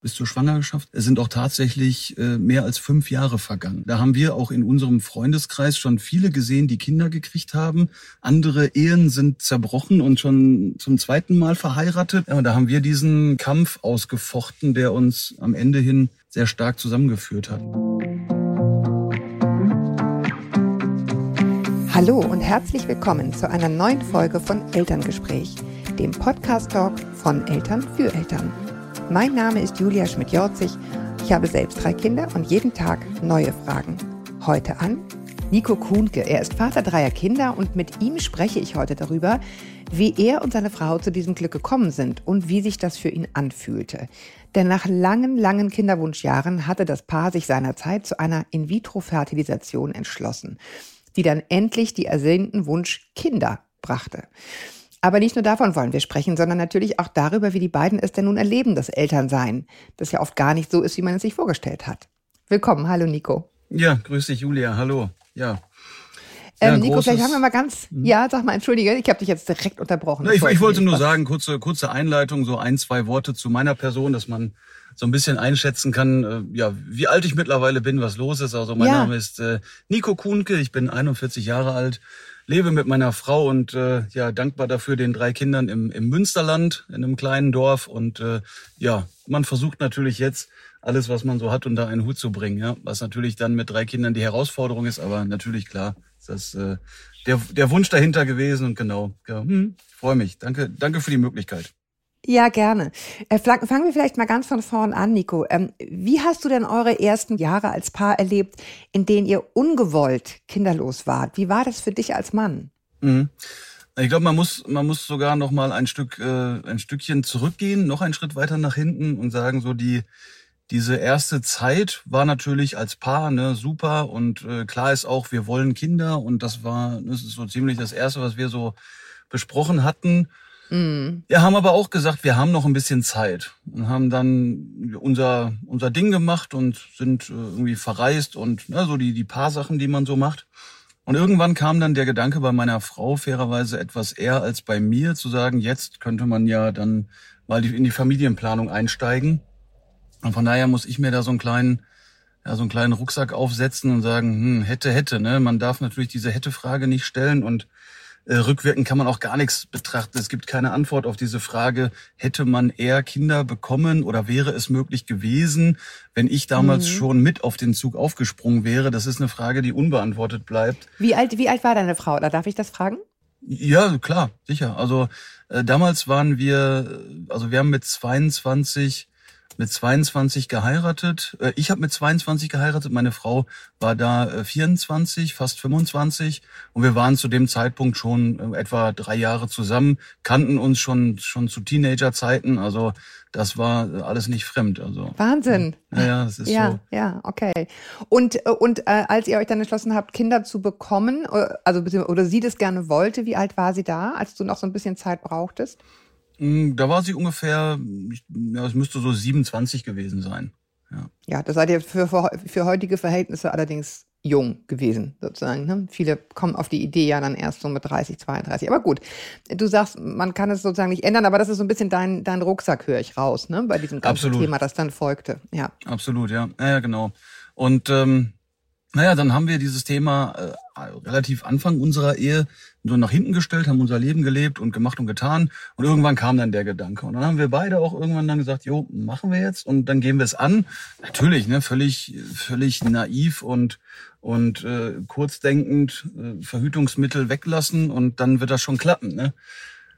bis zur Schwangerschaft. Es sind auch tatsächlich äh, mehr als fünf Jahre vergangen. Da haben wir auch in unserem Freundeskreis schon viele gesehen, die Kinder gekriegt haben. Andere Ehen sind zerbrochen und schon zum zweiten Mal verheiratet. Ja, da haben wir diesen Kampf ausgefochten, der uns am Ende hin sehr stark zusammengeführt hat. Hallo und herzlich willkommen zu einer neuen Folge von Elterngespräch, dem Podcast-Talk von Eltern für Eltern. Mein Name ist Julia Schmidt-Jorzig. Ich habe selbst drei Kinder und jeden Tag neue Fragen. Heute an Nico Kuhnke. Er ist Vater dreier Kinder und mit ihm spreche ich heute darüber, wie er und seine Frau zu diesem Glück gekommen sind und wie sich das für ihn anfühlte. Denn nach langen, langen Kinderwunschjahren hatte das Paar sich seinerzeit zu einer In-vitro-Fertilisation entschlossen, die dann endlich die ersehnten Wunsch Kinder brachte. Aber nicht nur davon wollen wir sprechen, sondern natürlich auch darüber, wie die beiden es denn nun erleben, das Elternsein, das ja oft gar nicht so ist, wie man es sich vorgestellt hat. Willkommen, hallo Nico. Ja, grüß dich Julia, hallo. Ja. Ähm, Nico, vielleicht haben wir mal ganz, hm? ja, sag mal, entschuldige, ich habe dich jetzt direkt unterbrochen. Na, ich, ich wollte nur sagen, kurze, kurze Einleitung, so ein, zwei Worte zu meiner Person, dass man so ein bisschen einschätzen kann, äh, ja, wie alt ich mittlerweile bin, was los ist. Also mein ja. Name ist äh, Nico Kuhnke, ich bin 41 Jahre alt, lebe mit meiner Frau und äh, ja dankbar dafür den drei Kindern im, im Münsterland in einem kleinen Dorf. Und äh, ja man versucht natürlich jetzt alles was man so hat unter einen Hut zu bringen ja. Was natürlich dann mit drei Kindern die Herausforderung ist aber natürlich klar ist das äh, der der Wunsch dahinter gewesen und genau ja, hm, freue mich. Danke danke für die Möglichkeit ja, gerne. Äh, fangen wir vielleicht mal ganz von vorn an, Nico. Ähm, wie hast du denn eure ersten Jahre als Paar erlebt, in denen ihr ungewollt kinderlos wart? Wie war das für dich als Mann? Mhm. Ich glaube, man muss, man muss sogar noch mal ein Stück, äh, ein Stückchen zurückgehen, noch einen Schritt weiter nach hinten und sagen, so die, diese erste Zeit war natürlich als Paar ne, super und äh, klar ist auch, wir wollen Kinder und das war, das ist so ziemlich das erste, was wir so besprochen hatten. Mhm. Wir haben aber auch gesagt, wir haben noch ein bisschen Zeit und haben dann unser, unser Ding gemacht und sind äh, irgendwie verreist und ne, so die, die paar Sachen, die man so macht. Und irgendwann kam dann der Gedanke bei meiner Frau fairerweise etwas eher als bei mir zu sagen, jetzt könnte man ja dann mal in die Familienplanung einsteigen. Und von daher muss ich mir da so einen kleinen, ja, so einen kleinen Rucksack aufsetzen und sagen, hm, hätte, hätte, ne? Man darf natürlich diese hätte-Frage nicht stellen und rückwirkend kann man auch gar nichts betrachten. Es gibt keine Antwort auf diese Frage, hätte man eher Kinder bekommen oder wäre es möglich gewesen, wenn ich damals mhm. schon mit auf den Zug aufgesprungen wäre? Das ist eine Frage, die unbeantwortet bleibt. Wie alt, wie alt war deine Frau? Oder darf ich das fragen? Ja, klar, sicher. Also äh, damals waren wir, also wir haben mit 22 mit 22 geheiratet. Äh, ich habe mit 22 geheiratet, meine Frau war da 24, äh, fast 25 und wir waren zu dem Zeitpunkt schon äh, etwa drei Jahre zusammen, kannten uns schon schon zu Teenagerzeiten, also das war alles nicht fremd. Also Wahnsinn. Ja, ja das ist ja, so. Ja, okay. Und und äh, als ihr euch dann entschlossen habt, Kinder zu bekommen, also oder sie das gerne wollte, wie alt war sie da, als du noch so ein bisschen Zeit brauchtest? Hm, da war sie ungefähr, ja, es müsste so 27 gewesen sein. Ja, ja das seid ihr für, für, für heutige Verhältnisse allerdings jung gewesen, sozusagen. Ne? Viele kommen auf die Idee ja dann erst so mit 30, 32. Aber gut, du sagst, man kann es sozusagen nicht ändern, aber das ist so ein bisschen dein, dein Rucksack, höre ich raus, ne? bei diesem ganzen Absolut. Thema, das dann folgte. Ja. Absolut, ja. Ja, genau. Und ähm, naja, dann haben wir dieses Thema äh, relativ Anfang unserer Ehe so nach hinten gestellt, haben unser Leben gelebt und gemacht und getan. Und irgendwann kam dann der Gedanke. Und dann haben wir beide auch irgendwann dann gesagt, jo, machen wir jetzt und dann gehen wir es an. Natürlich, ne, völlig, völlig naiv und und äh, kurzdenkend äh, Verhütungsmittel weglassen und dann wird das schon klappen. Ne?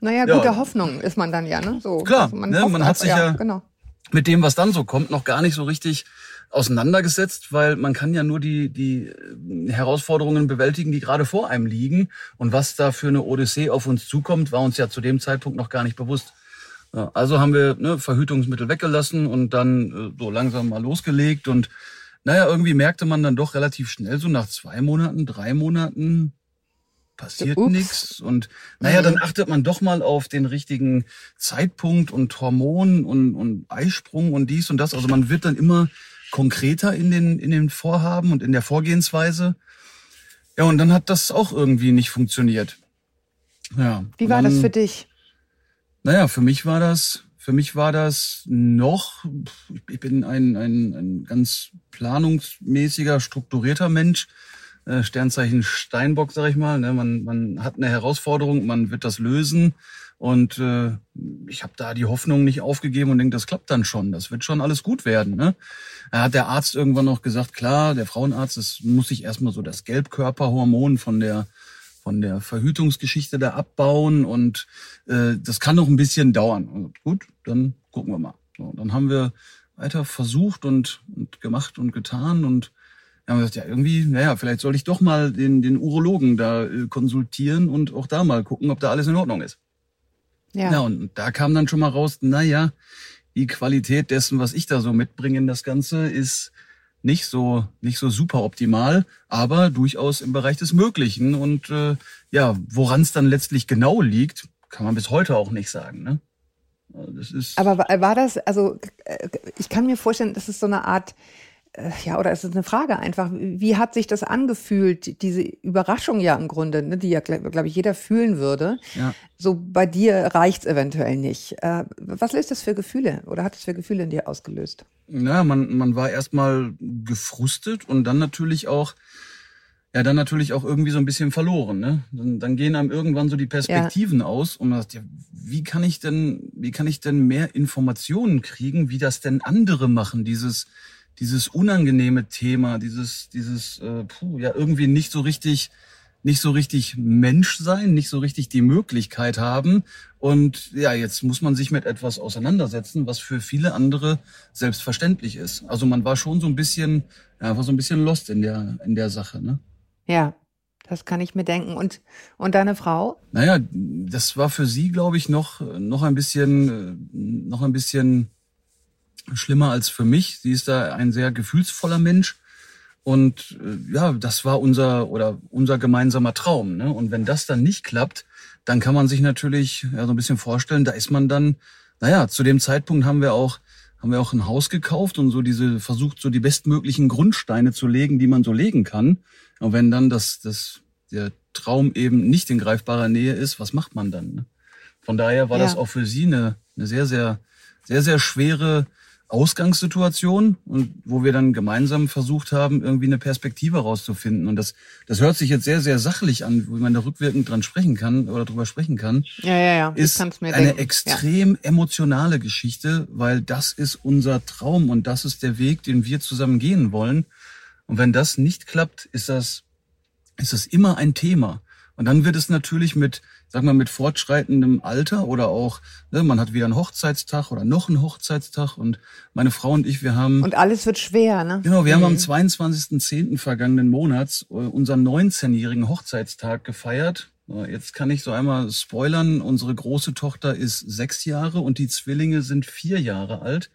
Naja, gute ja. Hoffnung ist man dann ja, ne? So, Klar, also man, ne, man hat sich ja, ja genau. mit dem, was dann so kommt, noch gar nicht so richtig auseinandergesetzt, weil man kann ja nur die, die äh, Herausforderungen bewältigen, die gerade vor einem liegen. Und was da für eine Odyssee auf uns zukommt, war uns ja zu dem Zeitpunkt noch gar nicht bewusst. Also haben wir ne, Verhütungsmittel weggelassen und dann äh, so langsam mal losgelegt. Und naja, irgendwie merkte man dann doch relativ schnell, so nach zwei Monaten, drei Monaten, passiert nichts. Und naja, dann mhm. achtet man doch mal auf den richtigen Zeitpunkt und Hormon und, und Eisprung und dies und das. Also man wird dann immer konkreter in den, in den Vorhaben und in der Vorgehensweise. Ja, und dann hat das auch irgendwie nicht funktioniert. Ja. Wie war dann, das für dich? Naja, für mich war das, Für mich war das noch, ich bin ein, ein, ein ganz planungsmäßiger, strukturierter Mensch. Äh, Sternzeichen Steinbock, sag ich mal. Ne? Man, man hat eine Herausforderung, man wird das lösen. Und äh, ich habe da die Hoffnung nicht aufgegeben und denke, das klappt dann schon. Das wird schon alles gut werden. Ne? Da hat der Arzt irgendwann noch gesagt, klar, der Frauenarzt, es muss sich erstmal so das Gelbkörperhormon von der von der Verhütungsgeschichte da abbauen und äh, das kann noch ein bisschen dauern. Also gut, dann gucken wir mal. So, dann haben wir weiter versucht und, und gemacht und getan und haben gesagt, ja, irgendwie, naja, vielleicht soll ich doch mal den, den Urologen da äh, konsultieren und auch da mal gucken, ob da alles in Ordnung ist. Ja. ja, und da kam dann schon mal raus, naja, die Qualität dessen, was ich da so mitbringe in das Ganze, ist nicht so nicht so super optimal, aber durchaus im Bereich des Möglichen. Und äh, ja, woran es dann letztlich genau liegt, kann man bis heute auch nicht sagen. Ne? Also das ist aber war das, also äh, ich kann mir vorstellen, das ist so eine Art ja, oder ist es eine Frage einfach, wie hat sich das angefühlt, diese Überraschung ja im Grunde, ne, die ja, glaube ich, jeder fühlen würde. Ja. So bei dir reicht's eventuell nicht. Äh, was löst das für Gefühle oder hat es für Gefühle in dir ausgelöst? Ja, man, man war erstmal gefrustet und dann natürlich auch, ja, dann natürlich auch irgendwie so ein bisschen verloren. Ne? Dann, dann gehen einem irgendwann so die Perspektiven ja. aus und man sagt, ja, wie kann ich denn, wie kann ich denn mehr Informationen kriegen, wie das denn andere machen, dieses dieses unangenehme Thema, dieses, dieses, äh, puh, ja, irgendwie nicht so richtig, nicht so richtig Mensch sein, nicht so richtig die Möglichkeit haben. Und ja, jetzt muss man sich mit etwas auseinandersetzen, was für viele andere selbstverständlich ist. Also man war schon so ein bisschen, ja, war so ein bisschen lost in der, in der Sache, ne? Ja, das kann ich mir denken. Und, und deine Frau? Naja, das war für sie, glaube ich, noch, noch ein bisschen, äh, noch ein bisschen schlimmer als für mich. Sie ist da ein sehr gefühlsvoller Mensch. Und äh, ja, das war unser oder unser gemeinsamer Traum. Ne? Und wenn das dann nicht klappt, dann kann man sich natürlich ja, so ein bisschen vorstellen, da ist man dann, naja, zu dem Zeitpunkt haben wir auch, haben wir auch ein Haus gekauft und so diese, versucht, so die bestmöglichen Grundsteine zu legen, die man so legen kann. Und wenn dann das, das, der Traum eben nicht in greifbarer Nähe ist, was macht man dann? Ne? Von daher war ja. das auch für sie eine, eine sehr, sehr, sehr, sehr schwere Ausgangssituation und wo wir dann gemeinsam versucht haben, irgendwie eine Perspektive rauszufinden. Und das, das hört sich jetzt sehr, sehr sachlich an, wie man da rückwirkend dran sprechen kann oder drüber sprechen kann. Ja, ja, ja. Ist eine denken. extrem ja. emotionale Geschichte, weil das ist unser Traum und das ist der Weg, den wir zusammen gehen wollen. Und wenn das nicht klappt, ist das, ist das immer ein Thema. Und dann wird es natürlich mit, sag mal, mit fortschreitendem Alter oder auch, ne, man hat wieder einen Hochzeitstag oder noch einen Hochzeitstag und meine Frau und ich, wir haben. Und alles wird schwer, ne? Genau, wir mhm. haben am 22.10. vergangenen Monats äh, unseren 19-jährigen Hochzeitstag gefeiert. Jetzt kann ich so einmal spoilern. Unsere große Tochter ist sechs Jahre und die Zwillinge sind vier Jahre alt.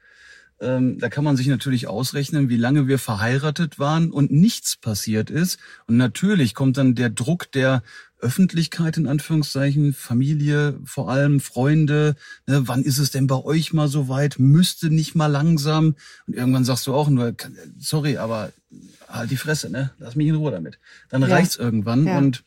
Ähm, da kann man sich natürlich ausrechnen, wie lange wir verheiratet waren und nichts passiert ist. Und natürlich kommt dann der Druck der Öffentlichkeit in Anführungszeichen, Familie, vor allem Freunde. Ne, wann ist es denn bei euch mal so weit? Müsste nicht mal langsam. Und irgendwann sagst du auch nur, sorry, aber halt die Fresse, ne? Lass mich in Ruhe damit. Dann ja. reicht's irgendwann ja. und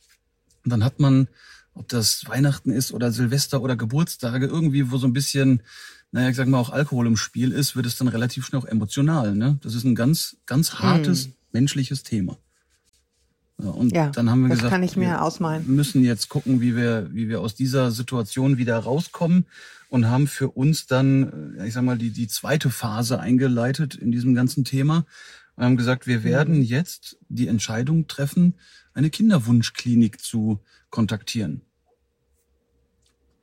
dann hat man, ob das Weihnachten ist oder Silvester oder Geburtstage, irgendwie, wo so ein bisschen naja, ich sag mal, auch Alkohol im Spiel ist, wird es dann relativ schnell auch emotional. Ne? Das ist ein ganz, ganz hartes hm. menschliches Thema. Und ja, dann haben wir das gesagt, kann ich mir wir ausmalen. müssen jetzt gucken, wie wir, wie wir aus dieser Situation wieder rauskommen und haben für uns dann, ich sag mal, die, die zweite Phase eingeleitet in diesem ganzen Thema und haben gesagt, wir werden hm. jetzt die Entscheidung treffen, eine Kinderwunschklinik zu kontaktieren.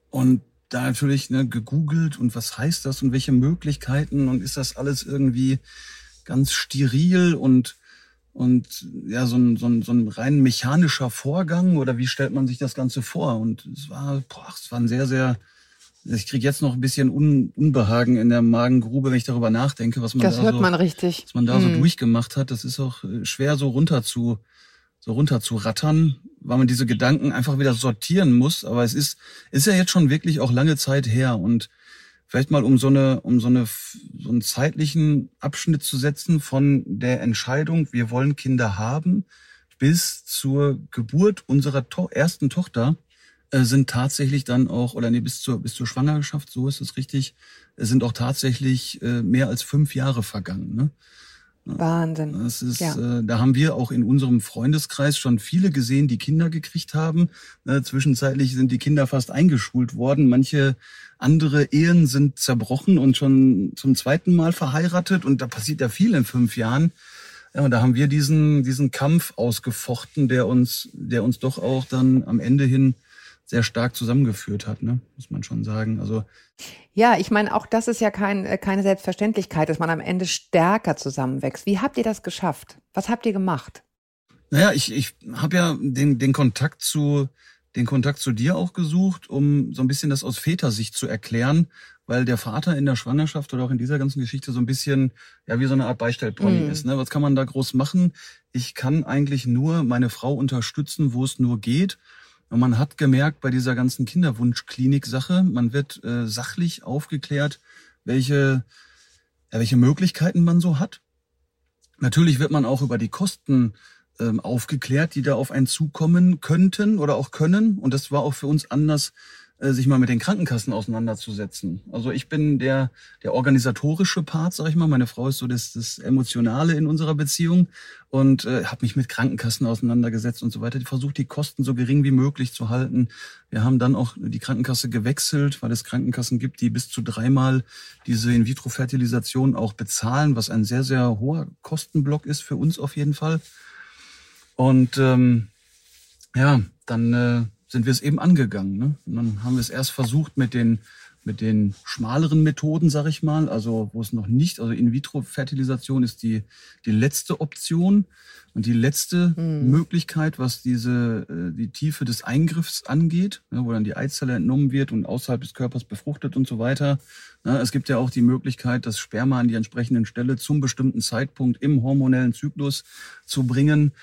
Und da natürlich ne, gegoogelt und was heißt das und welche Möglichkeiten und ist das alles irgendwie ganz steril und und ja so ein, so ein, so ein rein mechanischer Vorgang oder wie stellt man sich das Ganze vor? Und es war, boah, es war ein sehr, sehr, ich kriege jetzt noch ein bisschen Un, Unbehagen in der Magengrube, wenn ich darüber nachdenke, was man das da hört so, man richtig. was man da hm. so durchgemacht hat. Das ist auch äh, schwer so runter zu, so runter zu rattern, weil man diese Gedanken einfach wieder sortieren muss. Aber es ist, ist ja jetzt schon wirklich auch lange Zeit her und vielleicht mal um so eine, um so eine, so einen zeitlichen Abschnitt zu setzen von der Entscheidung, wir wollen Kinder haben, bis zur Geburt unserer to ersten Tochter, äh, sind tatsächlich dann auch, oder nee, bis zur, bis zur Schwangerschaft, so ist es richtig, sind auch tatsächlich äh, mehr als fünf Jahre vergangen. Ne? Wahnsinn. Das ist, ja. äh, da haben wir auch in unserem Freundeskreis schon viele gesehen, die Kinder gekriegt haben. Äh, zwischenzeitlich sind die Kinder fast eingeschult worden. Manche andere Ehen sind zerbrochen und schon zum zweiten Mal verheiratet. Und da passiert ja viel in fünf Jahren. Ja, und da haben wir diesen, diesen Kampf ausgefochten, der uns, der uns doch auch dann am Ende hin sehr stark zusammengeführt hat, ne? muss man schon sagen. Also ja, ich meine, auch das ist ja kein, äh, keine Selbstverständlichkeit, dass man am Ende stärker zusammenwächst. Wie habt ihr das geschafft? Was habt ihr gemacht? Naja, ich, ich habe ja den, den Kontakt zu den Kontakt zu dir auch gesucht, um so ein bisschen das aus Vätersicht zu erklären, weil der Vater in der Schwangerschaft oder auch in dieser ganzen Geschichte so ein bisschen ja wie so eine Art Beistellpony mhm. ist. Ne? Was kann man da groß machen? Ich kann eigentlich nur meine Frau unterstützen, wo es nur geht. Und man hat gemerkt bei dieser ganzen Kinderwunschklinik-Sache, man wird äh, sachlich aufgeklärt, welche, ja, welche Möglichkeiten man so hat. Natürlich wird man auch über die Kosten ähm, aufgeklärt, die da auf einen zukommen könnten oder auch können. Und das war auch für uns anders äh, sich mal mit den Krankenkassen auseinanderzusetzen. Also ich bin der, der organisatorische Part, sag ich mal. Meine Frau ist so das, das Emotionale in unserer Beziehung und äh, habe mich mit Krankenkassen auseinandergesetzt und so weiter. Versucht, die Kosten so gering wie möglich zu halten. Wir haben dann auch die Krankenkasse gewechselt, weil es Krankenkassen gibt, die bis zu dreimal diese In-vitro-Fertilisation auch bezahlen, was ein sehr, sehr hoher Kostenblock ist für uns auf jeden Fall. Und ähm, ja, dann äh, sind wir es eben angegangen. Ne? Und dann haben wir es erst versucht mit den mit den schmaleren Methoden, sag ich mal, also wo es noch nicht, also In-vitro-Fertilisation ist die die letzte Option und die letzte mhm. Möglichkeit, was diese äh, die Tiefe des Eingriffs angeht, ne, wo dann die Eizelle entnommen wird und außerhalb des Körpers befruchtet und so weiter. Ne, es gibt ja auch die Möglichkeit, das Sperma an die entsprechenden Stelle zum bestimmten Zeitpunkt im hormonellen Zyklus zu bringen.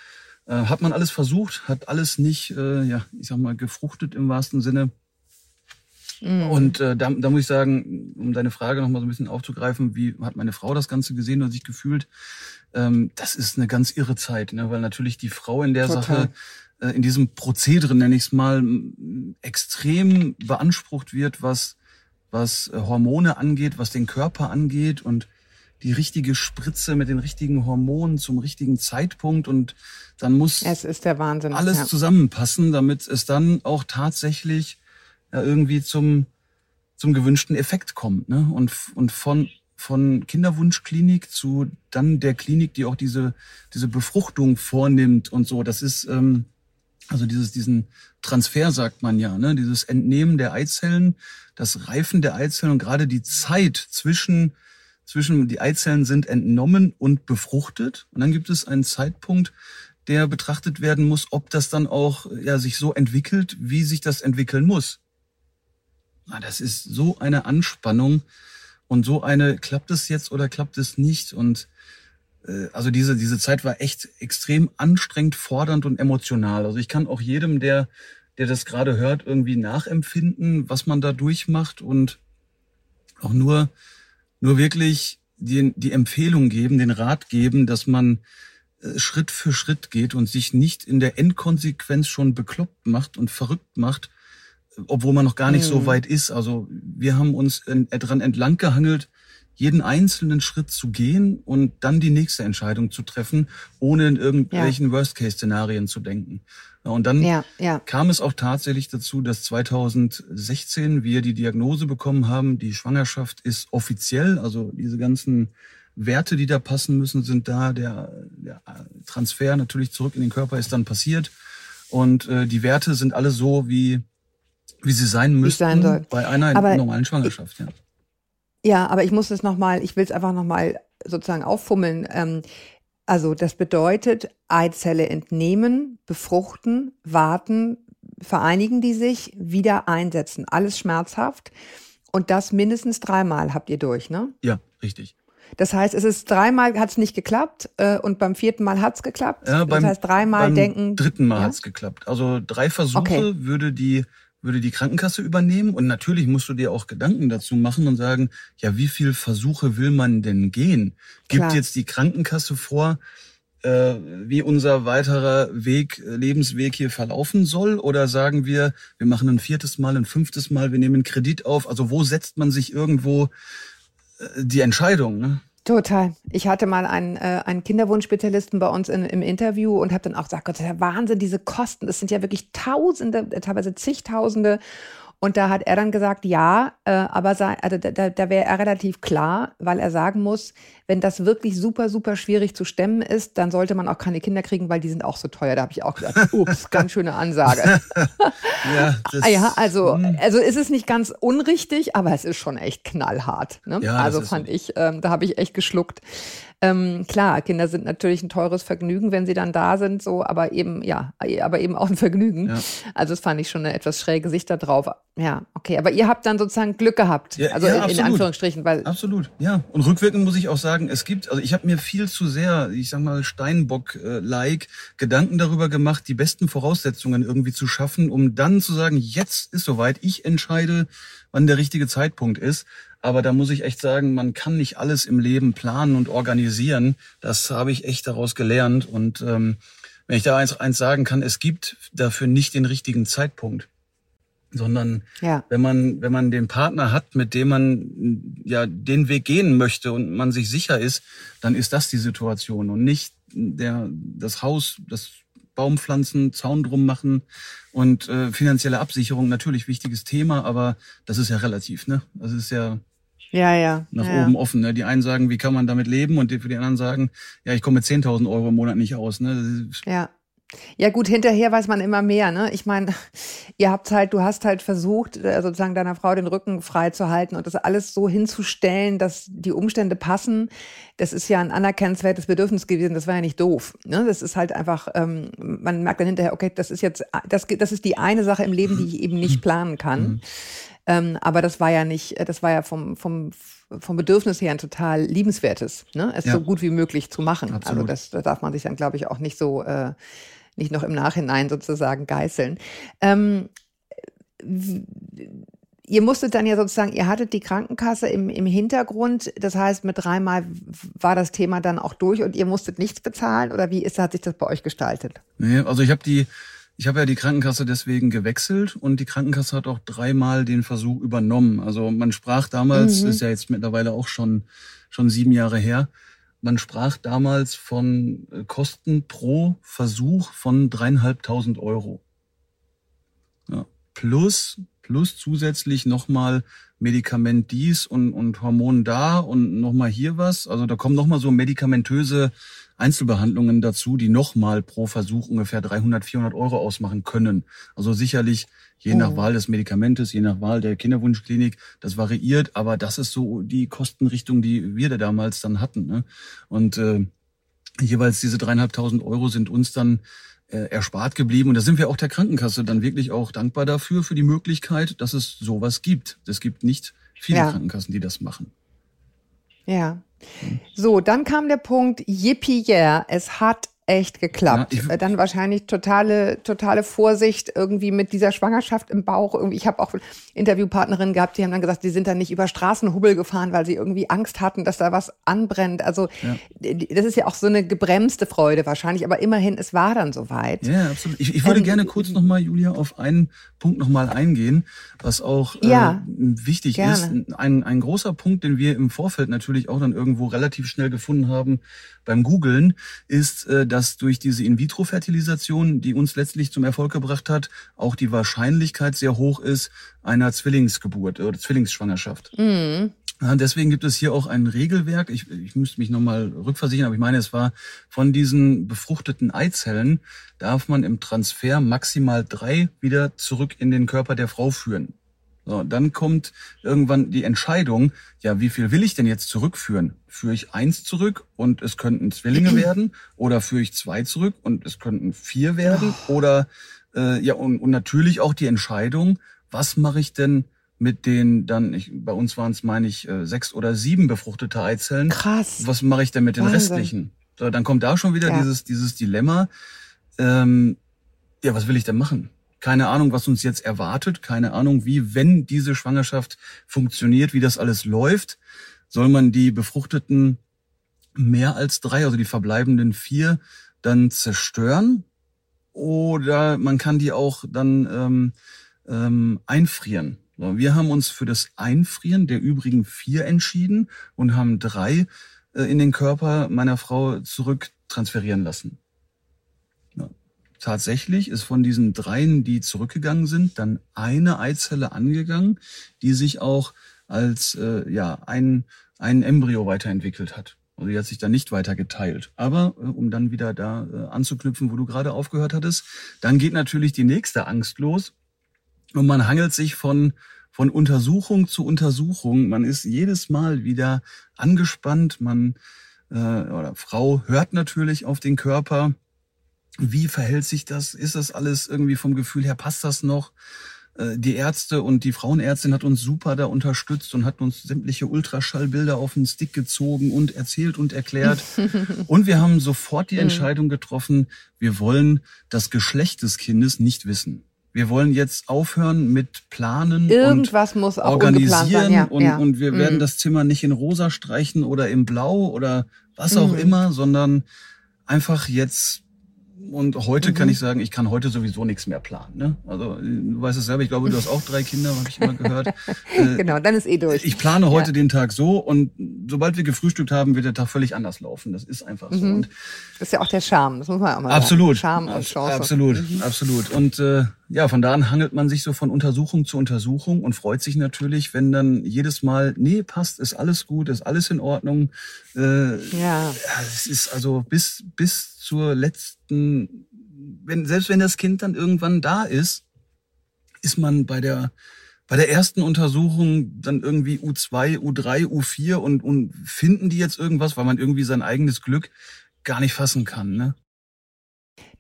Äh, hat man alles versucht, hat alles nicht, äh, ja, ich sag mal, gefruchtet im wahrsten Sinne. Mhm. Und äh, da, da muss ich sagen, um deine Frage noch mal so ein bisschen aufzugreifen, wie hat meine Frau das Ganze gesehen oder sich gefühlt? Ähm, das ist eine ganz irre Zeit, ne? weil natürlich die Frau in der Total. Sache, äh, in diesem Prozedere, nenne ich es mal, extrem beansprucht wird, was, was äh, Hormone angeht, was den Körper angeht und die richtige Spritze mit den richtigen Hormonen zum richtigen Zeitpunkt und dann muss es ist der Wahnsinn, alles ja. zusammenpassen, damit es dann auch tatsächlich ja, irgendwie zum zum gewünschten Effekt kommt. Ne? Und, und von, von Kinderwunschklinik zu dann der Klinik, die auch diese, diese Befruchtung vornimmt und so. Das ist, ähm, also dieses, diesen Transfer sagt man ja, ne? dieses Entnehmen der Eizellen, das Reifen der Eizellen und gerade die Zeit zwischen zwischen die Eizellen sind entnommen und befruchtet. Und dann gibt es einen Zeitpunkt, der betrachtet werden muss, ob das dann auch ja, sich so entwickelt, wie sich das entwickeln muss. Na, das ist so eine Anspannung und so eine, klappt es jetzt oder klappt es nicht? Und äh, also diese, diese Zeit war echt extrem anstrengend, fordernd und emotional. Also ich kann auch jedem, der, der das gerade hört, irgendwie nachempfinden, was man da durchmacht und auch nur nur wirklich die, die Empfehlung geben, den Rat geben, dass man äh, Schritt für Schritt geht und sich nicht in der Endkonsequenz schon bekloppt macht und verrückt macht, obwohl man noch gar nicht mhm. so weit ist. Also wir haben uns dran entlang gehangelt, jeden einzelnen Schritt zu gehen und dann die nächste Entscheidung zu treffen, ohne in irgendwelchen ja. Worst-Case-Szenarien zu denken. Und dann ja, ja. kam es auch tatsächlich dazu, dass 2016 wir die Diagnose bekommen haben, die Schwangerschaft ist offiziell, also diese ganzen Werte, die da passen müssen, sind da. Der, der Transfer natürlich zurück in den Körper ist dann passiert. Und äh, die Werte sind alle so, wie, wie sie sein müssten sein bei einer Aber normalen Schwangerschaft. Ja. Ja, aber ich muss es nochmal, ich will es einfach nochmal sozusagen auffummeln. Ähm, also das bedeutet, Eizelle entnehmen, befruchten, warten, vereinigen die sich, wieder einsetzen. Alles schmerzhaft. Und das mindestens dreimal habt ihr durch, ne? Ja, richtig. Das heißt, es ist dreimal hat es nicht geklappt äh, und beim vierten Mal hat es geklappt. Ja, beim, das heißt, dreimal beim denken. Dritten Mal ja? hat es geklappt. Also drei Versuche okay. würde die würde die Krankenkasse übernehmen und natürlich musst du dir auch Gedanken dazu machen und sagen, ja, wie viel Versuche will man denn gehen? Gibt Klar. jetzt die Krankenkasse vor, äh, wie unser weiterer Weg, äh, Lebensweg hier verlaufen soll? Oder sagen wir, wir machen ein viertes Mal, ein fünftes Mal, wir nehmen Kredit auf? Also wo setzt man sich irgendwo äh, die Entscheidung? Ne? Total. Ich hatte mal einen, äh, einen Kinderwunschspezialisten bei uns in, im Interview und habe dann auch gesagt, Gott, das ist ja Wahnsinn, diese Kosten, das sind ja wirklich Tausende, teilweise zigtausende. Und da hat er dann gesagt, ja, äh, aber sei, also da, da wäre er relativ klar, weil er sagen muss, wenn das wirklich super, super schwierig zu stemmen ist, dann sollte man auch keine Kinder kriegen, weil die sind auch so teuer. Da habe ich auch gesagt, ups, ganz schöne Ansage. ja, das, ja, also, hm. also ist es nicht ganz unrichtig, aber es ist schon echt knallhart. Ne? Ja, also fand ich, ähm, da habe ich echt geschluckt. Ähm, klar, Kinder sind natürlich ein teures Vergnügen, wenn sie dann da sind, so, aber eben, ja, aber eben auch ein Vergnügen. Ja. Also das fand ich schon eine etwas schräge Sicht da drauf. Ja, okay. Aber ihr habt dann sozusagen Glück gehabt. Ja, also ja, in, Anführungsstrichen, weil. Absolut, ja. Und rückwirkend muss ich auch sagen, es gibt, also ich habe mir viel zu sehr, ich sag mal, Steinbock-like Gedanken darüber gemacht, die besten Voraussetzungen irgendwie zu schaffen, um dann zu sagen, jetzt ist soweit, ich entscheide, wann der richtige Zeitpunkt ist. Aber da muss ich echt sagen, man kann nicht alles im Leben planen und organisieren. Das habe ich echt daraus gelernt. Und ähm, wenn ich da eins, eins sagen kann, es gibt dafür nicht den richtigen Zeitpunkt sondern ja. wenn man wenn man den Partner hat, mit dem man ja den Weg gehen möchte und man sich sicher ist, dann ist das die Situation und nicht der das Haus, das Baumpflanzen, Zaun drum machen und äh, finanzielle Absicherung natürlich wichtiges Thema, aber das ist ja relativ, ne? Das ist ja ja, ja. Nach ja. oben offen. Ne? Die einen sagen, wie kann man damit leben? Und die für die anderen sagen, ja, ich komme mit 10.000 Euro im Monat nicht aus. Ne? Ja. Ja gut, hinterher weiß man immer mehr. Ne? Ich meine, ihr habt halt, du hast halt versucht, äh, sozusagen deiner Frau den Rücken frei zu halten und das alles so hinzustellen, dass die Umstände passen. Das ist ja ein anerkennenswertes Bedürfnis gewesen. Das war ja nicht doof. Ne? Das ist halt einfach, ähm, man merkt dann hinterher, okay, das ist jetzt, das, das ist die eine Sache im Leben, die ich eben nicht planen kann. Mhm. Ähm, aber das war ja nicht, das war ja vom, vom, vom Bedürfnis her ein total liebenswertes, ne? es ja. so gut wie möglich zu machen. Also Absolut. Also das, da darf man sich dann, glaube ich, auch nicht so, äh, nicht noch im Nachhinein sozusagen geißeln. Ähm, ihr musstet dann ja sozusagen, ihr hattet die Krankenkasse im, im Hintergrund. Das heißt, mit dreimal war das Thema dann auch durch und ihr musstet nichts bezahlen oder wie ist, hat sich das bei euch gestaltet? Nee, also ich habe die ich habe ja die Krankenkasse deswegen gewechselt und die Krankenkasse hat auch dreimal den Versuch übernommen. Also man sprach damals, mhm. ist ja jetzt mittlerweile auch schon, schon sieben Jahre her, man sprach damals von äh, Kosten pro Versuch von dreieinhalbtausend Euro. Ja. Plus, plus zusätzlich nochmal Medikament dies und, und Hormon da und nochmal hier was. Also da kommen nochmal so medikamentöse Einzelbehandlungen dazu, die nochmal pro Versuch ungefähr 300, 400 Euro ausmachen können. Also sicherlich je nach oh. Wahl des Medikamentes, je nach Wahl der Kinderwunschklinik, das variiert, aber das ist so die Kostenrichtung, die wir da damals dann hatten. Ne? Und äh, jeweils diese dreieinhalbtausend Euro sind uns dann äh, erspart geblieben. Und da sind wir auch der Krankenkasse dann wirklich auch dankbar dafür, für die Möglichkeit, dass es sowas gibt. Es gibt nicht viele ja. Krankenkassen, die das machen. Ja. So, dann kam der Punkt, yippie yeah, es hat echt geklappt. Ja, Dann wahrscheinlich totale, totale Vorsicht irgendwie mit dieser Schwangerschaft im Bauch. Irgendwie, ich habe auch Interviewpartnerinnen gehabt, die haben dann gesagt, die sind dann nicht über Straßenhubbel gefahren, weil sie irgendwie Angst hatten, dass da was anbrennt. Also ja. das ist ja auch so eine gebremste Freude wahrscheinlich, aber immerhin, es war dann soweit. Ja, absolut. Ich, ich würde ähm, gerne kurz nochmal, Julia, auf einen Punkt nochmal eingehen, was auch äh, ja, wichtig gerne. ist. Ein, ein großer Punkt, den wir im Vorfeld natürlich auch dann irgendwo relativ schnell gefunden haben beim Googlen, ist, äh, dass durch diese In-vitro-Fertilisation, die uns letztlich zum Erfolg gebracht hat, auch die Wahrscheinlichkeit sehr hoch ist einer Zwillingsgeburt oder Zwillingsschwangerschaft. Mhm. Deswegen gibt es hier auch ein Regelwerk. Ich, ich müsste mich nochmal rückversichern, aber ich meine, es war von diesen befruchteten Eizellen, darf man im Transfer maximal drei wieder zurück in den Körper der Frau führen. So, dann kommt irgendwann die Entscheidung, ja, wie viel will ich denn jetzt zurückführen? Führe ich eins zurück und es könnten Zwillinge werden oder führe ich zwei zurück und es könnten vier werden oh. oder äh, ja und, und natürlich auch die Entscheidung, was mache ich denn mit den dann, ich, bei uns waren es, meine ich, äh, sechs oder sieben befruchtete Eizellen. Krass. Was mache ich denn mit den Wahnsinn. restlichen? So, dann kommt da schon wieder ja. dieses, dieses Dilemma. Ähm, ja, was will ich denn machen? Keine Ahnung, was uns jetzt erwartet. Keine Ahnung, wie, wenn diese Schwangerschaft funktioniert, wie das alles läuft. Soll man die befruchteten mehr als drei, also die verbleibenden vier, dann zerstören oder man kann die auch dann ähm, ähm, einfrieren. So, wir haben uns für das Einfrieren der übrigen vier entschieden und haben drei äh, in den Körper meiner Frau zurücktransferieren lassen. Tatsächlich ist von diesen dreien, die zurückgegangen sind, dann eine Eizelle angegangen, die sich auch als äh, ja ein, ein Embryo weiterentwickelt hat. Also die hat sich dann nicht weiter geteilt. Aber äh, um dann wieder da äh, anzuknüpfen, wo du gerade aufgehört hattest, dann geht natürlich die nächste Angst los. Und man hangelt sich von, von Untersuchung zu Untersuchung. Man ist jedes Mal wieder angespannt. Man äh, oder Frau hört natürlich auf den Körper. Wie verhält sich das? Ist das alles irgendwie vom Gefühl her? Passt das noch? Äh, die Ärzte und die Frauenärztin hat uns super da unterstützt und hat uns sämtliche Ultraschallbilder auf den Stick gezogen und erzählt und erklärt. und wir haben sofort die mhm. Entscheidung getroffen, wir wollen das Geschlecht des Kindes nicht wissen. Wir wollen jetzt aufhören mit Planen Irgendwas und organisieren ja, und, ja. und wir werden mhm. das Zimmer nicht in rosa streichen oder in blau oder was auch mhm. immer, sondern einfach jetzt und heute mhm. kann ich sagen, ich kann heute sowieso nichts mehr planen. Ne? Also du weißt es selber, ich glaube, du hast auch drei Kinder, habe ich immer gehört. Äh, genau, dann ist eh durch. Ich plane heute ja. den Tag so und sobald wir gefrühstückt haben, wird der Tag völlig anders laufen. Das ist einfach so. Mhm. Das ist ja auch der Charme, das muss man auch mal absolut, sagen. Charme und Chance. Absolut, mhm. absolut. Und äh, ja, von da an hangelt man sich so von Untersuchung zu Untersuchung und freut sich natürlich, wenn dann jedes Mal, nee, passt, ist alles gut, ist alles in Ordnung. Äh, ja. Es ist also bis, bis zur letzten, wenn, selbst wenn das Kind dann irgendwann da ist, ist man bei der, bei der ersten Untersuchung dann irgendwie U2, U3, U4 und, und finden die jetzt irgendwas, weil man irgendwie sein eigenes Glück gar nicht fassen kann, ne?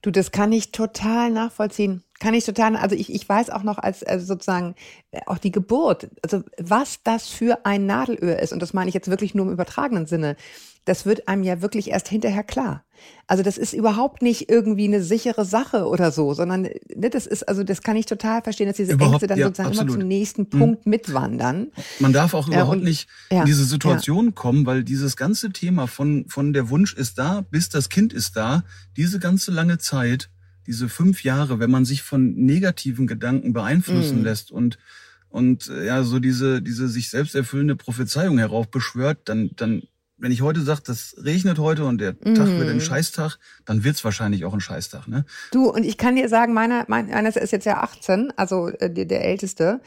Du, das kann ich total nachvollziehen. Kann ich total, also ich, ich weiß auch noch als also sozusagen äh, auch die Geburt, also was das für ein Nadelöhr ist, und das meine ich jetzt wirklich nur im übertragenen Sinne das wird einem ja wirklich erst hinterher klar. Also das ist überhaupt nicht irgendwie eine sichere Sache oder so, sondern ne, das ist, also das kann ich total verstehen, dass diese überhaupt, Ängste dann ja, sozusagen absolut. immer zum nächsten hm. Punkt mhm. mitwandern. Man darf auch überhaupt und, nicht ja, in diese Situation ja. kommen, weil dieses ganze Thema von, von der Wunsch ist da, bis das Kind ist da, diese ganze lange Zeit, diese fünf Jahre, wenn man sich von negativen Gedanken beeinflussen mhm. lässt und und ja so diese diese sich selbst erfüllende Prophezeiung heraufbeschwört, dann dann wenn ich heute sage, das regnet heute und der mm. Tag wird ein mhm. Scheißtag, dann wird's wahrscheinlich auch ein Scheißtag. Ne? Du, und ich kann dir sagen, meiner, meiner ist jetzt ja 18, also äh, der, der Älteste.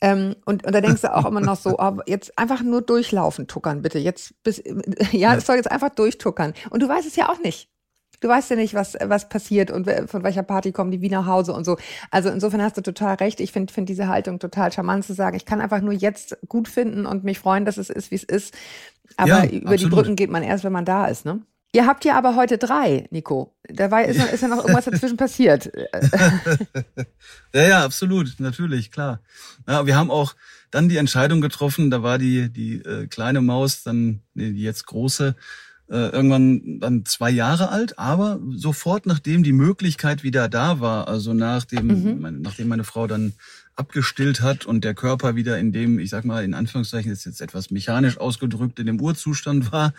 Ähm, und, und da denkst du auch immer noch so, oh, jetzt einfach nur durchlaufen, tuckern, bitte. Jetzt bis, ja, es soll jetzt einfach durchtuckern. Und du weißt es ja auch nicht. Du weißt ja nicht, was, was passiert und von welcher Party kommen die wie nach Hause und so. Also insofern hast du total recht. Ich finde find diese Haltung total charmant zu sagen, ich kann einfach nur jetzt gut finden und mich freuen, dass es ist, wie es ist. Aber ja, über absolut. die Brücken geht man erst, wenn man da ist, ne? Ihr habt ja aber heute drei, Nico. Dabei ist, ist ja noch irgendwas dazwischen passiert. ja, ja, absolut, natürlich, klar. Ja, wir haben auch dann die Entscheidung getroffen, da war die, die äh, kleine Maus, dann nee, die jetzt große, äh, irgendwann dann zwei Jahre alt, aber sofort nachdem die Möglichkeit wieder da war, also nachdem, mhm. meine, nachdem meine Frau dann abgestillt hat und der Körper wieder in dem, ich sag mal, in Anführungszeichen ist jetzt etwas mechanisch ausgedrückt, in dem Urzustand war,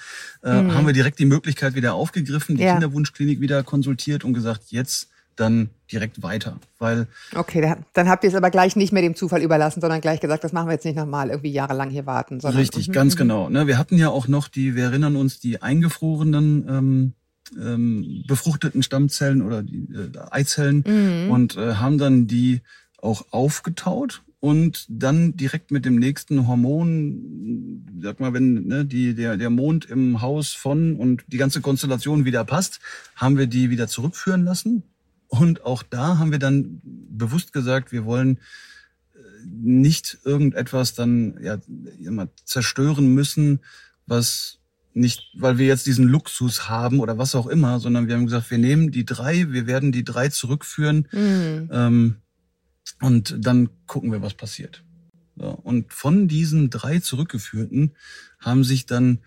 äh, mhm. haben wir direkt die Möglichkeit wieder aufgegriffen, die ja. Kinderwunschklinik wieder konsultiert und gesagt, jetzt dann direkt weiter, weil okay, dann habt ihr es aber gleich nicht mehr dem Zufall überlassen, sondern gleich gesagt, das machen wir jetzt nicht nochmal irgendwie jahrelang hier warten. Sondern, richtig, mhm. ganz mhm. genau. Ne, wir hatten ja auch noch die, wir erinnern uns, die eingefrorenen ähm, ähm, befruchteten Stammzellen oder die äh, Eizellen mhm. und äh, haben dann die auch aufgetaut und dann direkt mit dem nächsten Hormon, sag mal, wenn ne, die, der, der Mond im Haus von und die ganze Konstellation wieder passt, haben wir die wieder zurückführen lassen. Und auch da haben wir dann bewusst gesagt, wir wollen äh, nicht irgendetwas dann ja immer zerstören müssen, was nicht, weil wir jetzt diesen Luxus haben oder was auch immer, sondern wir haben gesagt, wir nehmen die drei, wir werden die drei zurückführen. Mhm. Ähm, und dann gucken wir, was passiert. So, und von diesen drei zurückgeführten haben sich dann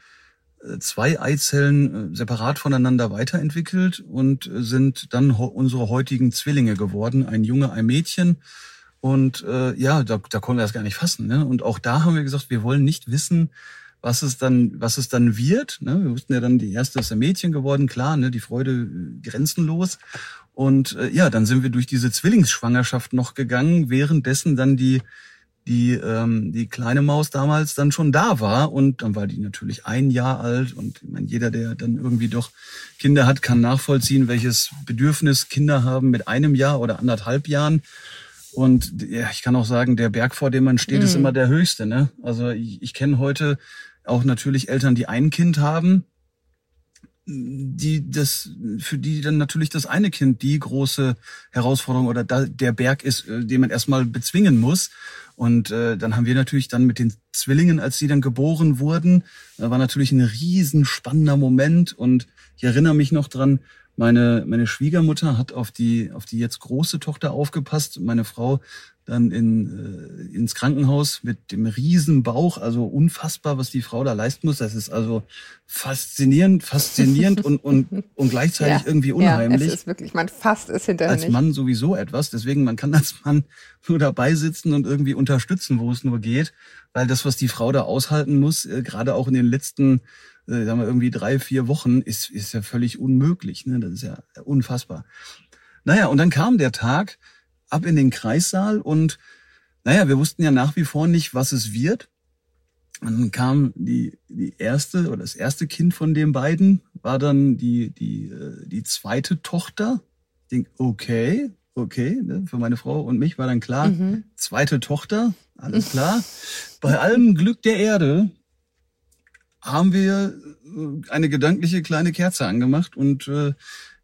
zwei Eizellen äh, separat voneinander weiterentwickelt und äh, sind dann unsere heutigen Zwillinge geworden, ein Junge, ein Mädchen. Und äh, ja, da, da konnten wir das gar nicht fassen. Ne? Und auch da haben wir gesagt, wir wollen nicht wissen, was es dann, was es dann wird. Ne? Wir wussten ja dann, die erste ist ein Mädchen geworden, klar, ne? die Freude äh, grenzenlos. Und äh, ja, dann sind wir durch diese Zwillingsschwangerschaft noch gegangen, währenddessen dann die die ähm, die kleine Maus damals dann schon da war und dann war die natürlich ein Jahr alt und ich meine, jeder, der dann irgendwie doch Kinder hat, kann nachvollziehen, welches Bedürfnis Kinder haben mit einem Jahr oder anderthalb Jahren. Und ja, ich kann auch sagen, der Berg, vor dem man steht, mhm. ist immer der höchste. Ne? Also ich, ich kenne heute auch natürlich Eltern, die ein Kind haben, die das für die dann natürlich das eine Kind die große Herausforderung oder da, der Berg ist, äh, den man erstmal bezwingen muss. Und äh, dann haben wir natürlich dann mit den Zwillingen, als sie dann geboren wurden, war natürlich ein riesen spannender Moment. Und ich erinnere mich noch dran, meine, meine Schwiegermutter hat auf die, auf die jetzt große Tochter aufgepasst. Meine Frau dann in, äh, ins Krankenhaus mit dem riesen Bauch. Also unfassbar, was die Frau da leisten muss. Das ist also faszinierend, faszinierend und, und, und gleichzeitig ja, irgendwie unheimlich. Ja, es ist wirklich, man fasst es hinterher Als nicht. Mann sowieso etwas. Deswegen, man kann als Mann nur dabei sitzen und irgendwie unterstützen, wo es nur geht. Weil das, was die Frau da aushalten muss, äh, gerade auch in den letzten äh, sagen wir irgendwie drei, vier Wochen, ist, ist ja völlig unmöglich. Ne? Das ist ja unfassbar. Naja, und dann kam der Tag ab in den Kreissaal und naja, wir wussten ja nach wie vor nicht, was es wird. Und dann kam die, die erste oder das erste Kind von den beiden, war dann die, die, äh, die zweite Tochter. Ich denk, okay, okay, ne? für meine Frau und mich war dann klar, mhm. zweite Tochter, alles klar. Bei allem Glück der Erde haben wir äh, eine gedankliche kleine Kerze angemacht und äh,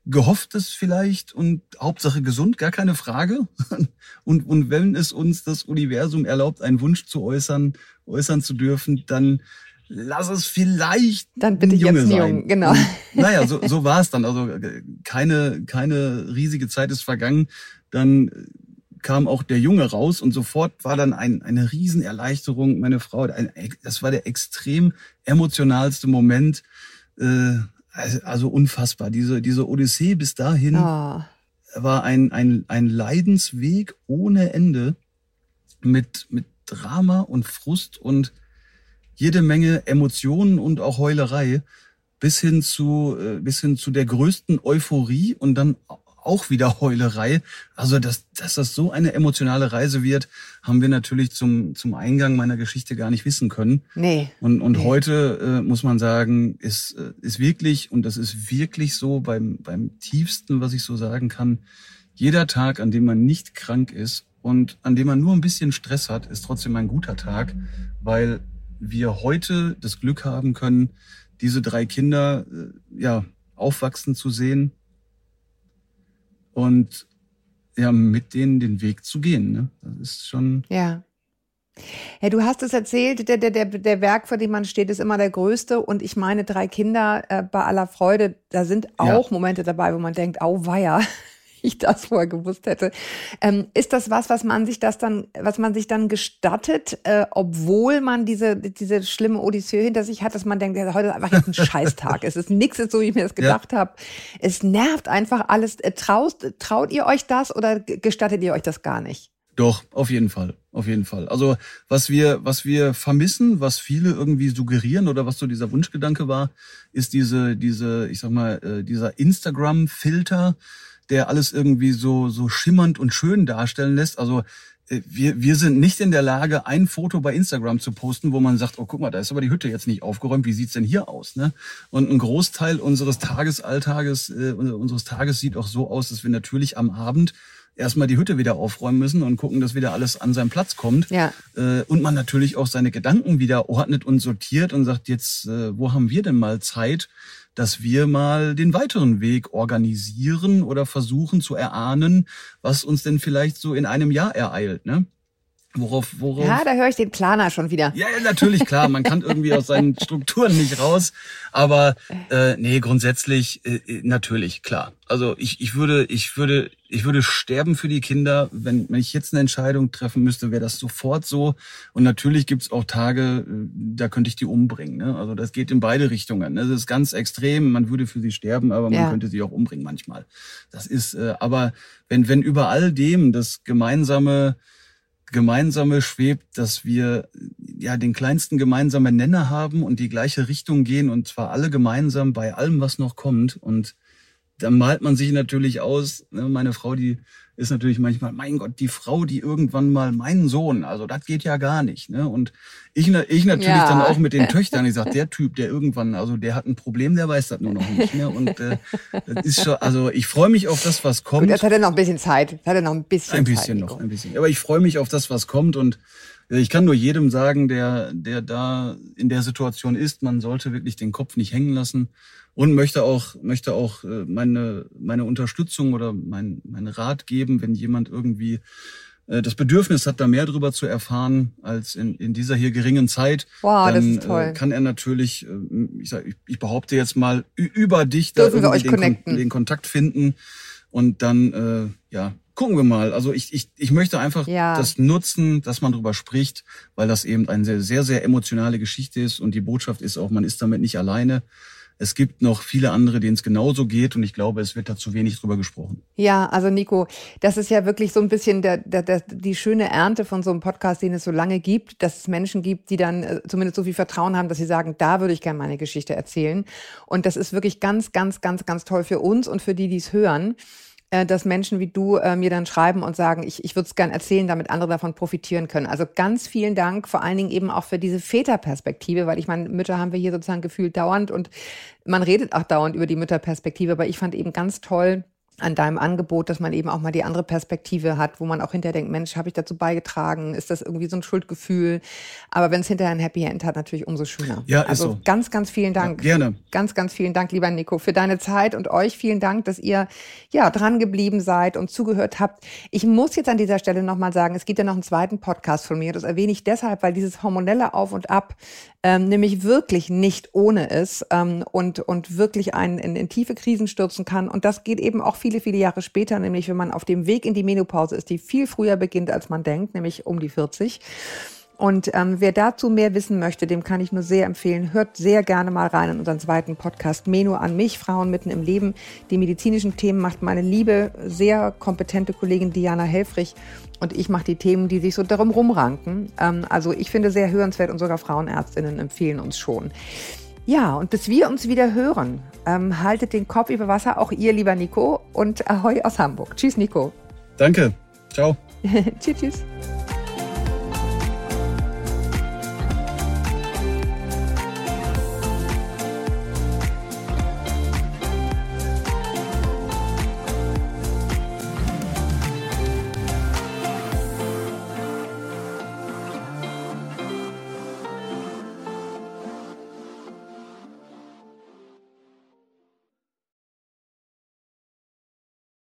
gehofft es vielleicht und Hauptsache gesund, gar keine Frage. Und, und wenn es uns das Universum erlaubt, einen Wunsch zu äußern, äußern zu dürfen, dann lass es vielleicht dann bitte ein Junge jetzt sein. Jung, genau. Und, naja, so, so war es dann. Also äh, keine, keine riesige Zeit ist vergangen. Dann kam auch der Junge raus und sofort war dann ein, eine Riesenerleichterung. Meine Frau, ein, das war der extrem emotionalste Moment. Äh, also, also unfassbar. Diese, diese Odyssee bis dahin oh. war ein, ein, ein Leidensweg ohne Ende mit, mit Drama und Frust und jede Menge Emotionen und auch Heulerei bis hin zu, äh, bis hin zu der größten Euphorie und dann auch wieder Heulerei. Also, dass, dass das so eine emotionale Reise wird, haben wir natürlich zum, zum Eingang meiner Geschichte gar nicht wissen können. Nee. Und, und nee. heute äh, muss man sagen, ist, äh, ist wirklich, und das ist wirklich so beim, beim tiefsten, was ich so sagen kann, jeder Tag, an dem man nicht krank ist und an dem man nur ein bisschen Stress hat, ist trotzdem ein guter Tag, weil wir heute das Glück haben können, diese drei Kinder äh, ja aufwachsen zu sehen und ja, mit denen den Weg zu gehen. Ne? Das ist schon. Ja. Ja, du hast es erzählt, der, der, der, der Werk, vor dem man steht, ist immer der größte. Und ich meine, drei Kinder äh, bei aller Freude, da sind auch ja. Momente dabei, wo man denkt, au weia, ich das vorher gewusst hätte. Ähm, ist das was, was man sich das dann, was man sich dann gestattet, äh, obwohl man diese, diese schlimme Odyssee hinter sich hat, dass man denkt, ja, heute ist einfach jetzt ein Scheißtag. es ist nichts so, wie ich mir das gedacht ja. habe. Es nervt einfach alles. Äh, traust, traut ihr euch das oder gestattet ihr euch das gar nicht? Doch, auf jeden Fall, auf jeden Fall. Also was wir, was wir vermissen, was viele irgendwie suggerieren oder was so dieser Wunschgedanke war, ist diese, diese, ich sag mal, äh, dieser Instagram-Filter, der alles irgendwie so, so schimmernd und schön darstellen lässt. Also äh, wir, wir sind nicht in der Lage, ein Foto bei Instagram zu posten, wo man sagt, oh guck mal, da ist aber die Hütte jetzt nicht aufgeräumt, wie sieht's denn hier aus? Ne? Und ein Großteil unseres Tagesalltages, äh, unseres Tages sieht auch so aus, dass wir natürlich am Abend erstmal die Hütte wieder aufräumen müssen und gucken, dass wieder alles an seinen Platz kommt. Ja. Äh, und man natürlich auch seine Gedanken wieder ordnet und sortiert und sagt, jetzt, äh, wo haben wir denn mal Zeit, dass wir mal den weiteren Weg organisieren oder versuchen zu erahnen, was uns denn vielleicht so in einem Jahr ereilt, ne? Worauf, worauf? Ja, da höre ich den Planer schon wieder. Ja, natürlich, klar. Man kann irgendwie aus seinen Strukturen nicht raus. Aber äh, nee, grundsätzlich äh, natürlich, klar. Also ich, ich würde, ich würde, ich würde sterben für die Kinder. Wenn, wenn ich jetzt eine Entscheidung treffen müsste, wäre das sofort so. Und natürlich gibt's auch Tage, äh, da könnte ich die umbringen. Ne? Also das geht in beide Richtungen. Ne? Das ist ganz extrem. Man würde für sie sterben, aber man ja. könnte sie auch umbringen manchmal. Das ist, äh, aber wenn, wenn über all dem das gemeinsame gemeinsame schwebt, dass wir ja den kleinsten gemeinsamen Nenner haben und die gleiche Richtung gehen und zwar alle gemeinsam bei allem, was noch kommt. Und dann malt man sich natürlich aus, ne, meine Frau, die ist natürlich manchmal, mein Gott, die Frau, die irgendwann mal meinen Sohn, also das geht ja gar nicht. Ne? Und ich, ich natürlich ja. dann auch mit den Töchtern, ich sag, der Typ, der irgendwann, also der hat ein Problem, der weiß das nur noch nicht. Ne? Und äh, das ist schon, also ich freue mich auf das, was kommt. Gut, das hat er noch ein bisschen Zeit. Das hat er noch ein bisschen Ein bisschen Zeit, noch, ein bisschen. Aber ich freue mich auf das, was kommt und äh, ich kann nur jedem sagen, der, der da in der Situation ist, man sollte wirklich den Kopf nicht hängen lassen und möchte auch, möchte auch äh, meine, meine Unterstützung oder mein, mein Rat geben, wenn jemand irgendwie äh, das Bedürfnis hat, da mehr drüber zu erfahren als in, in dieser hier geringen Zeit, wow, dann äh, kann er natürlich, ich, sag, ich behaupte jetzt mal, über dich da irgendwie den, Kon den, Kontakt finden und dann, äh, ja, gucken wir mal. Also ich, ich, ich möchte einfach ja. das nutzen, dass man drüber spricht, weil das eben eine sehr, sehr, sehr emotionale Geschichte ist und die Botschaft ist auch, man ist damit nicht alleine. Es gibt noch viele andere, denen es genauso geht und ich glaube, es wird da zu wenig drüber gesprochen. Ja, also Nico, das ist ja wirklich so ein bisschen der, der, der, die schöne Ernte von so einem Podcast, den es so lange gibt, dass es Menschen gibt, die dann äh, zumindest so viel Vertrauen haben, dass sie sagen, da würde ich gerne meine Geschichte erzählen. Und das ist wirklich ganz, ganz, ganz, ganz toll für uns und für die, die es hören äh, dass Menschen wie du äh, mir dann schreiben und sagen, ich, ich würde es gern erzählen, damit andere davon profitieren können. Also ganz vielen Dank, vor allen Dingen eben auch für diese Väterperspektive, weil ich meine, Mütter haben wir hier sozusagen gefühlt dauernd und man redet auch dauernd über die Mütterperspektive, aber ich fand eben ganz toll, an deinem Angebot, dass man eben auch mal die andere Perspektive hat, wo man auch hinterher denkt, Mensch, habe ich dazu beigetragen? Ist das irgendwie so ein Schuldgefühl? Aber wenn es hinterher ein Happy End hat, natürlich umso schöner. Ja, ist also so. ganz, ganz vielen Dank. Ja, gerne. Ganz, ganz vielen Dank, lieber Nico, für deine Zeit und euch vielen Dank, dass ihr ja dran geblieben seid und zugehört habt. Ich muss jetzt an dieser Stelle nochmal sagen, es gibt ja noch einen zweiten Podcast von mir. Das erwähne ich deshalb, weil dieses hormonelle Auf und Ab ähm, nämlich wirklich nicht ohne ist ähm, und, und wirklich einen in, in tiefe Krisen stürzen kann. Und das geht eben auch viele, viele Jahre später, nämlich wenn man auf dem Weg in die Menopause ist, die viel früher beginnt, als man denkt, nämlich um die 40. Und ähm, wer dazu mehr wissen möchte, dem kann ich nur sehr empfehlen, hört sehr gerne mal rein in unseren zweiten Podcast Menu an mich, Frauen mitten im Leben. Die medizinischen Themen macht meine liebe, sehr kompetente Kollegin Diana Helfrich und ich mache die Themen, die sich so darum rumranken. Ähm, also ich finde sehr hörenswert und sogar Frauenärztinnen empfehlen uns schon. Ja, und bis wir uns wieder hören, ähm, haltet den Kopf über Wasser, auch ihr, lieber Nico, und Ahoi aus Hamburg. Tschüss, Nico. Danke. Ciao. tschüss, tschüss.